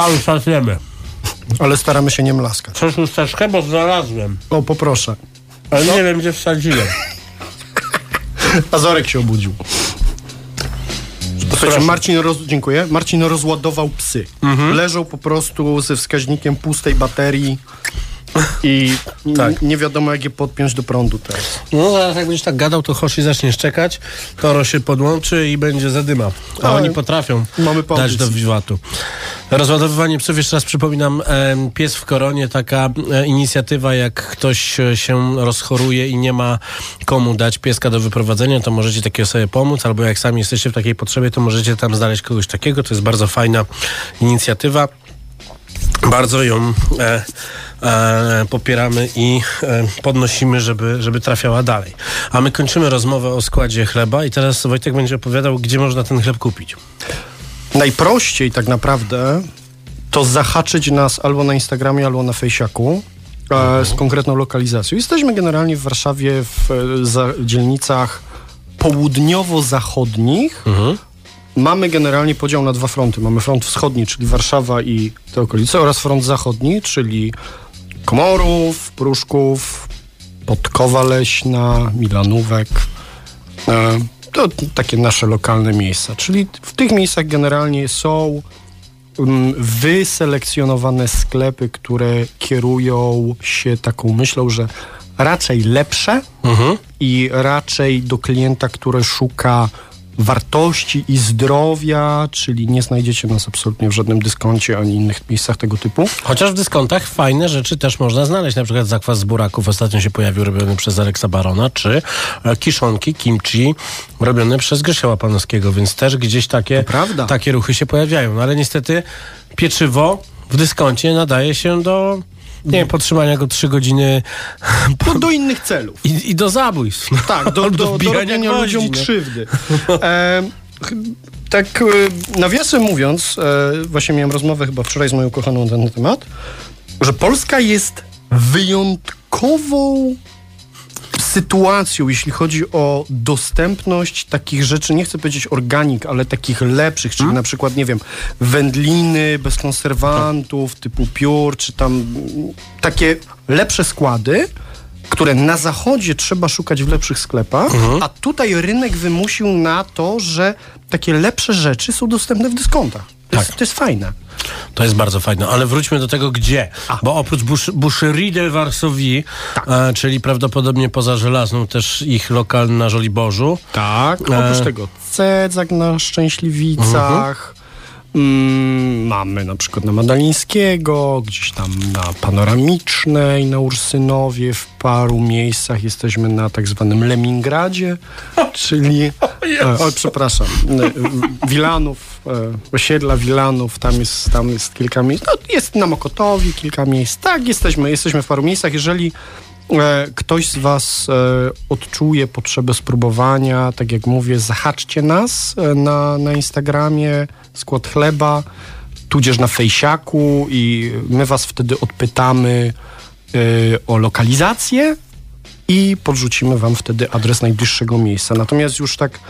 Cały czas jemy. Ale staramy się nie mlaskać. Coś chusteczkę, bo znalazłem. O, poproszę. Ale nie wiem, gdzie wsadziłem. Azorek się obudził. Słuchajcie, Marcin, roz... dziękuję. Marcin rozładował psy. Leżą po prostu ze wskaźnikiem pustej baterii i Tak. nie wiadomo jak je podpiąć do prądu teraz. No zaraz jak będziesz tak gadał, to Hoshi zacznie szczekać, Toro się podłączy i będzie zadyma. A Ale oni potrafią mamy po dać do wiwatu. Rozładowywanie psów, jeszcze raz przypominam, em, pies w koronie, taka e, inicjatywa, jak ktoś e, się rozchoruje i nie ma komu dać pieska do wyprowadzenia, to możecie takiej osobie pomóc, albo jak sami jesteście w takiej potrzebie, to możecie tam znaleźć kogoś takiego. To jest bardzo fajna inicjatywa. Bardzo ją e, e, popieramy i e, podnosimy, żeby, żeby trafiała dalej. A my kończymy rozmowę o składzie chleba i teraz Wojtek będzie opowiadał, gdzie można ten chleb kupić. Najprościej tak naprawdę to zahaczyć nas albo na Instagramie, albo na Fejsiaku e, z konkretną lokalizacją. Jesteśmy generalnie w Warszawie w e, za, dzielnicach południowo-zachodnich. Mamy generalnie podział na dwa fronty. Mamy front wschodni, czyli Warszawa i te okolice, oraz front zachodni, czyli Komorów, Pruszków, Podkowa Leśna, Milanówek. E, To takie nasze lokalne miejsca. Czyli w tych miejscach generalnie są mm, wyselekcjonowane sklepy, które kierują się taką myślą, że raczej lepsze i raczej do klienta, który szuka wartości i zdrowia, czyli nie znajdziecie nas absolutnie w żadnym dyskoncie ani innych miejscach tego typu. Chociaż w dyskontach fajne rzeczy też można znaleźć. Na przykład zakwas z buraków ostatnio się pojawił, robiony przez Aleksa Barona, czy e, kiszonki, kimchi, robione przez Grzesia Łapanowskiego, więc też gdzieś takie, takie ruchy się pojawiają. No ale niestety pieczywo w dyskoncie nadaje się do nie wiem, podtrzymania go trzy godziny No, do innych celów. i, i do zabójstw. No. Tak, do, do, do wbijania robienia gwoździ, ludziom no. krzywdy. E, tak e, nawiasem mówiąc, e, właśnie miałem rozmowę chyba wczoraj z moją kochaną na ten temat, że Polska jest wyjątkową sytuacją, jeśli chodzi o dostępność takich rzeczy, nie chcę powiedzieć organik, ale takich lepszych, czyli na przykład, nie wiem, wędliny bez konserwantów, typu piór, czy tam takie lepsze składy, które na zachodzie trzeba szukać w lepszych sklepach, a tutaj rynek wymusił na to, że takie lepsze rzeczy są dostępne w dyskontach. To, jest, to jest fajne. To jest bardzo fajne, ale wróćmy do tego gdzie. Bo oprócz Boucherie de Varsovie, e, czyli prawdopodobnie poza Żelazną, też ich lokal na Żoliborzu. Tak. E. Oprócz tego Cedzak na Szczęśliwicach. Mm, mamy na przykład na Madalińskiego, gdzieś tam na Panoramicznej, na Ursynowie, w paru miejscach jesteśmy na tak zwanym Lemingradzie, czyli... E, oj, przepraszam. e, Wilanów, e, osiedla Wilanów, tam jest, tam jest kilka miejsc. No, jest na Mokotowie kilka miejsc. Tak, jesteśmy, jesteśmy w paru miejscach. Jeżeli ktoś z Was e, odczuje potrzebę spróbowania, tak jak mówię, zahaczcie nas e, na, na Instagramie, skład chleba, tudzież na fejsiaku i my Was wtedy odpytamy e, o lokalizację i podrzucimy Wam wtedy adres najbliższego miejsca. Natomiast już tak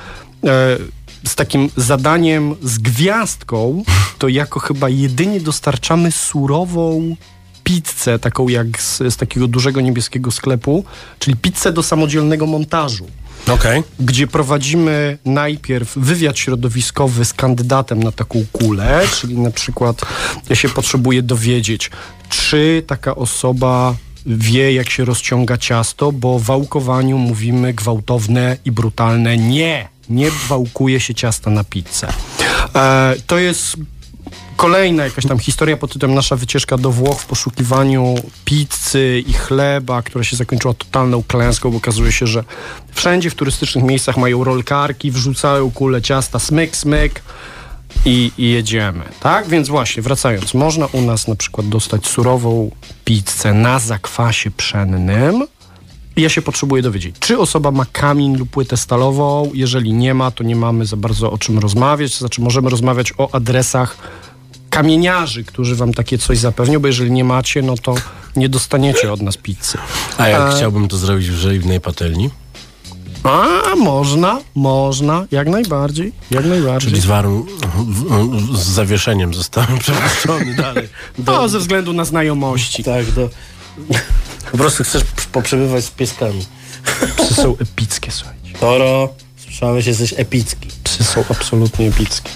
e, z takim zadaniem z gwiazdką, to jako chyba jedynie dostarczamy surową pizzę, taką jak z, z takiego dużego niebieskiego sklepu, czyli pizzę do samodzielnego montażu Okej. gdzie prowadzimy najpierw wywiad środowiskowy z kandydatem na taką kulę, czyli na przykład ja się potrzebuję dowiedzieć, czy taka osoba wie, jak się rozciąga ciasto, bo w wałkowaniu mówimy gwałtowne i brutalne nie. Nie wałkuje się ciasta na pizzę. E, to jest kolejna jakaś tam historia pod tytułem Nasza wycieczka do Włoch w poszukiwaniu pizzy i chleba, która się zakończyła totalną klęską, bo okazuje się, że wszędzie w turystycznych miejscach mają rolkarki, wrzucają kulę ciasta, smyk, smyk i, i jedziemy, tak? Więc właśnie, wracając, można u nas na przykład dostać surową pizzę na zakwasie pszennym, ja się potrzebuję dowiedzieć, czy osoba ma kamień lub płytę stalową. Jeżeli nie ma, to nie mamy za bardzo o czym rozmawiać. Znaczy, możemy rozmawiać o adresach kamieniarzy, którzy wam takie coś zapewnią, bo jeżeli nie macie, no to nie dostaniecie od nas pizzy. A jak E, chciałbym to zrobić w żeliwnej patelni? A, można, można, jak najbardziej, jak najbardziej. Czyli z waru w- z zawieszeniem zostałem przepuszczony dalej. No, ze względu na znajomości. Tak, do... Po prostu chcesz poprzebywać z pieskami. Psy są epickie, słuchajcie. Toro, słyszałeś, jesteś epicki. Psy są absolutnie epickie.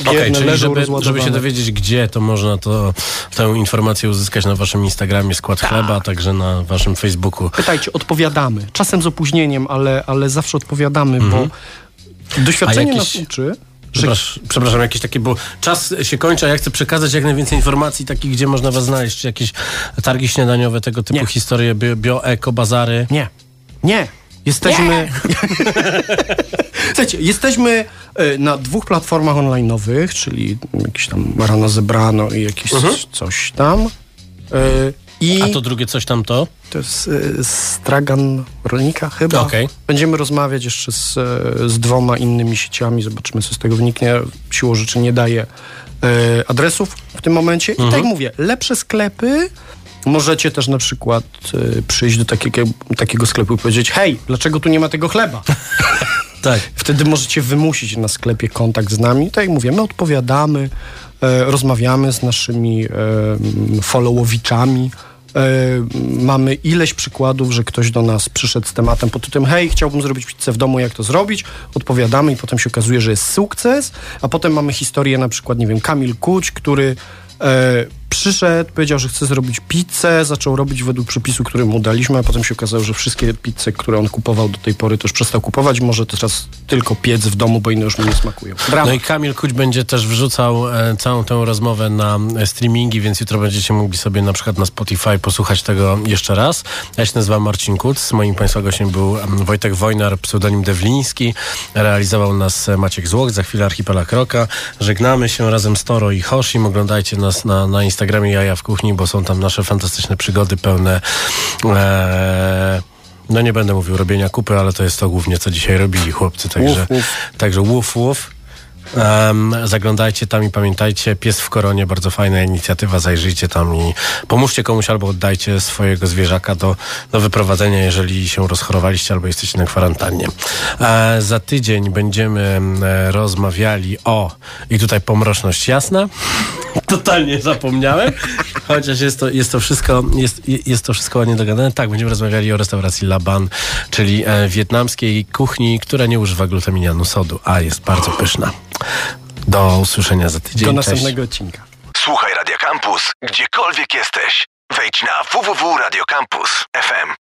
Okej, Biedne czyli żeby, żeby się dowiedzieć, gdzie, to można to, tę informację uzyskać na waszym Instagramie Skład Chleba, a także na waszym Facebooku. Pytajcie, odpowiadamy. Czasem z opóźnieniem, ale, ale zawsze odpowiadamy, bo doświadczenie Mhm. A jakieś- nas uczy, Przepraszam, przepraszam, jakieś takie, bo czas się kończy, a ja chcę przekazać jak najwięcej informacji takich, gdzie można was znaleźć, czy jakieś targi śniadaniowe, tego typu Nie. historie, bio, bio, eko, bazary. Nie. Nie. Jesteśmy. Słuchajcie, jesteśmy e, na dwóch platformach online'owych, czyli jakiś tam rano zebrano i jakieś coś tam. E, I Mhm. A to drugie coś tam to? to jest e, stragan rolnika chyba. Okej. Będziemy rozmawiać jeszcze z, z dwoma innymi sieciami, zobaczymy co z tego wyniknie. Siłą rzeczy nie daję e, adresów w tym momencie. I tak jak mówię, lepsze sklepy. Możecie też na przykład e, przyjść do takiego, takiego sklepu i powiedzieć: Hej, dlaczego tu nie ma tego chleba? Tak. Wtedy możecie wymusić na sklepie kontakt z nami. Tak jak mówię, my odpowiadamy, e, rozmawiamy z naszymi e, followowiczami. E, mamy ileś przykładów, że ktoś do nas przyszedł z tematem pod tytułem hej, chciałbym zrobić pizzę w domu, jak to zrobić? Odpowiadamy i potem się okazuje, że jest sukces, a potem mamy historię na przykład, nie wiem, Kamil Kuć, który przyszedł, powiedział, że chce zrobić pizzę, zaczął robić według przepisu, który mu daliśmy, a potem się okazało, że wszystkie pizze, które on kupował do tej pory, już przestał kupować, może teraz tylko piec w domu, bo inne już mu nie smakują. Brawo. No i Kamil Kuć będzie też wrzucał e, całą tę rozmowę na e, streamingi, więc jutro będziecie mogli sobie na przykład na Spotify posłuchać tego jeszcze raz. Ja się nazywam Marcin Kuc, moim Państwa gościem był Wojtek Wojnar, pseudonim Dewliński. Realizował nas e, Maciek Złoch, za chwilę Archipelag Roka. Żegnamy się razem z Toro i Hoshim. Oglądajcie nas na, na Instagramie Jaja w Kuchni, bo są tam nasze fantastyczne przygody pełne... E, no nie będę mówił robienia kupy, ale to jest to głównie, co dzisiaj robili chłopcy. Także Łuf, łuf. Także łuf, łuf. Em, zaglądajcie tam i pamiętajcie, pies w koronie, bardzo fajna inicjatywa, zajrzyjcie tam i pomóżcie komuś albo oddajcie swojego zwierzaka do, do wyprowadzenia, jeżeli się rozchorowaliście albo jesteście na kwarantannie. E, za tydzień będziemy em, e, rozmawiali o, i tutaj pomroczność jasna, totalnie zapomniałem, chociaż jest to, jest to wszystko, jest, jest to wszystko ładnie dogadane. Tak, będziemy rozmawiali o restauracji Laban, czyli e, wietnamskiej kuchni, która nie używa glutaminianu sodu, a jest bardzo pyszna. Do usłyszenia za tydzień. Do Cześć. następnego odcinka. Słuchaj Radio Campus, gdziekolwiek jesteś. Wejdź na www.radiocampus.fm.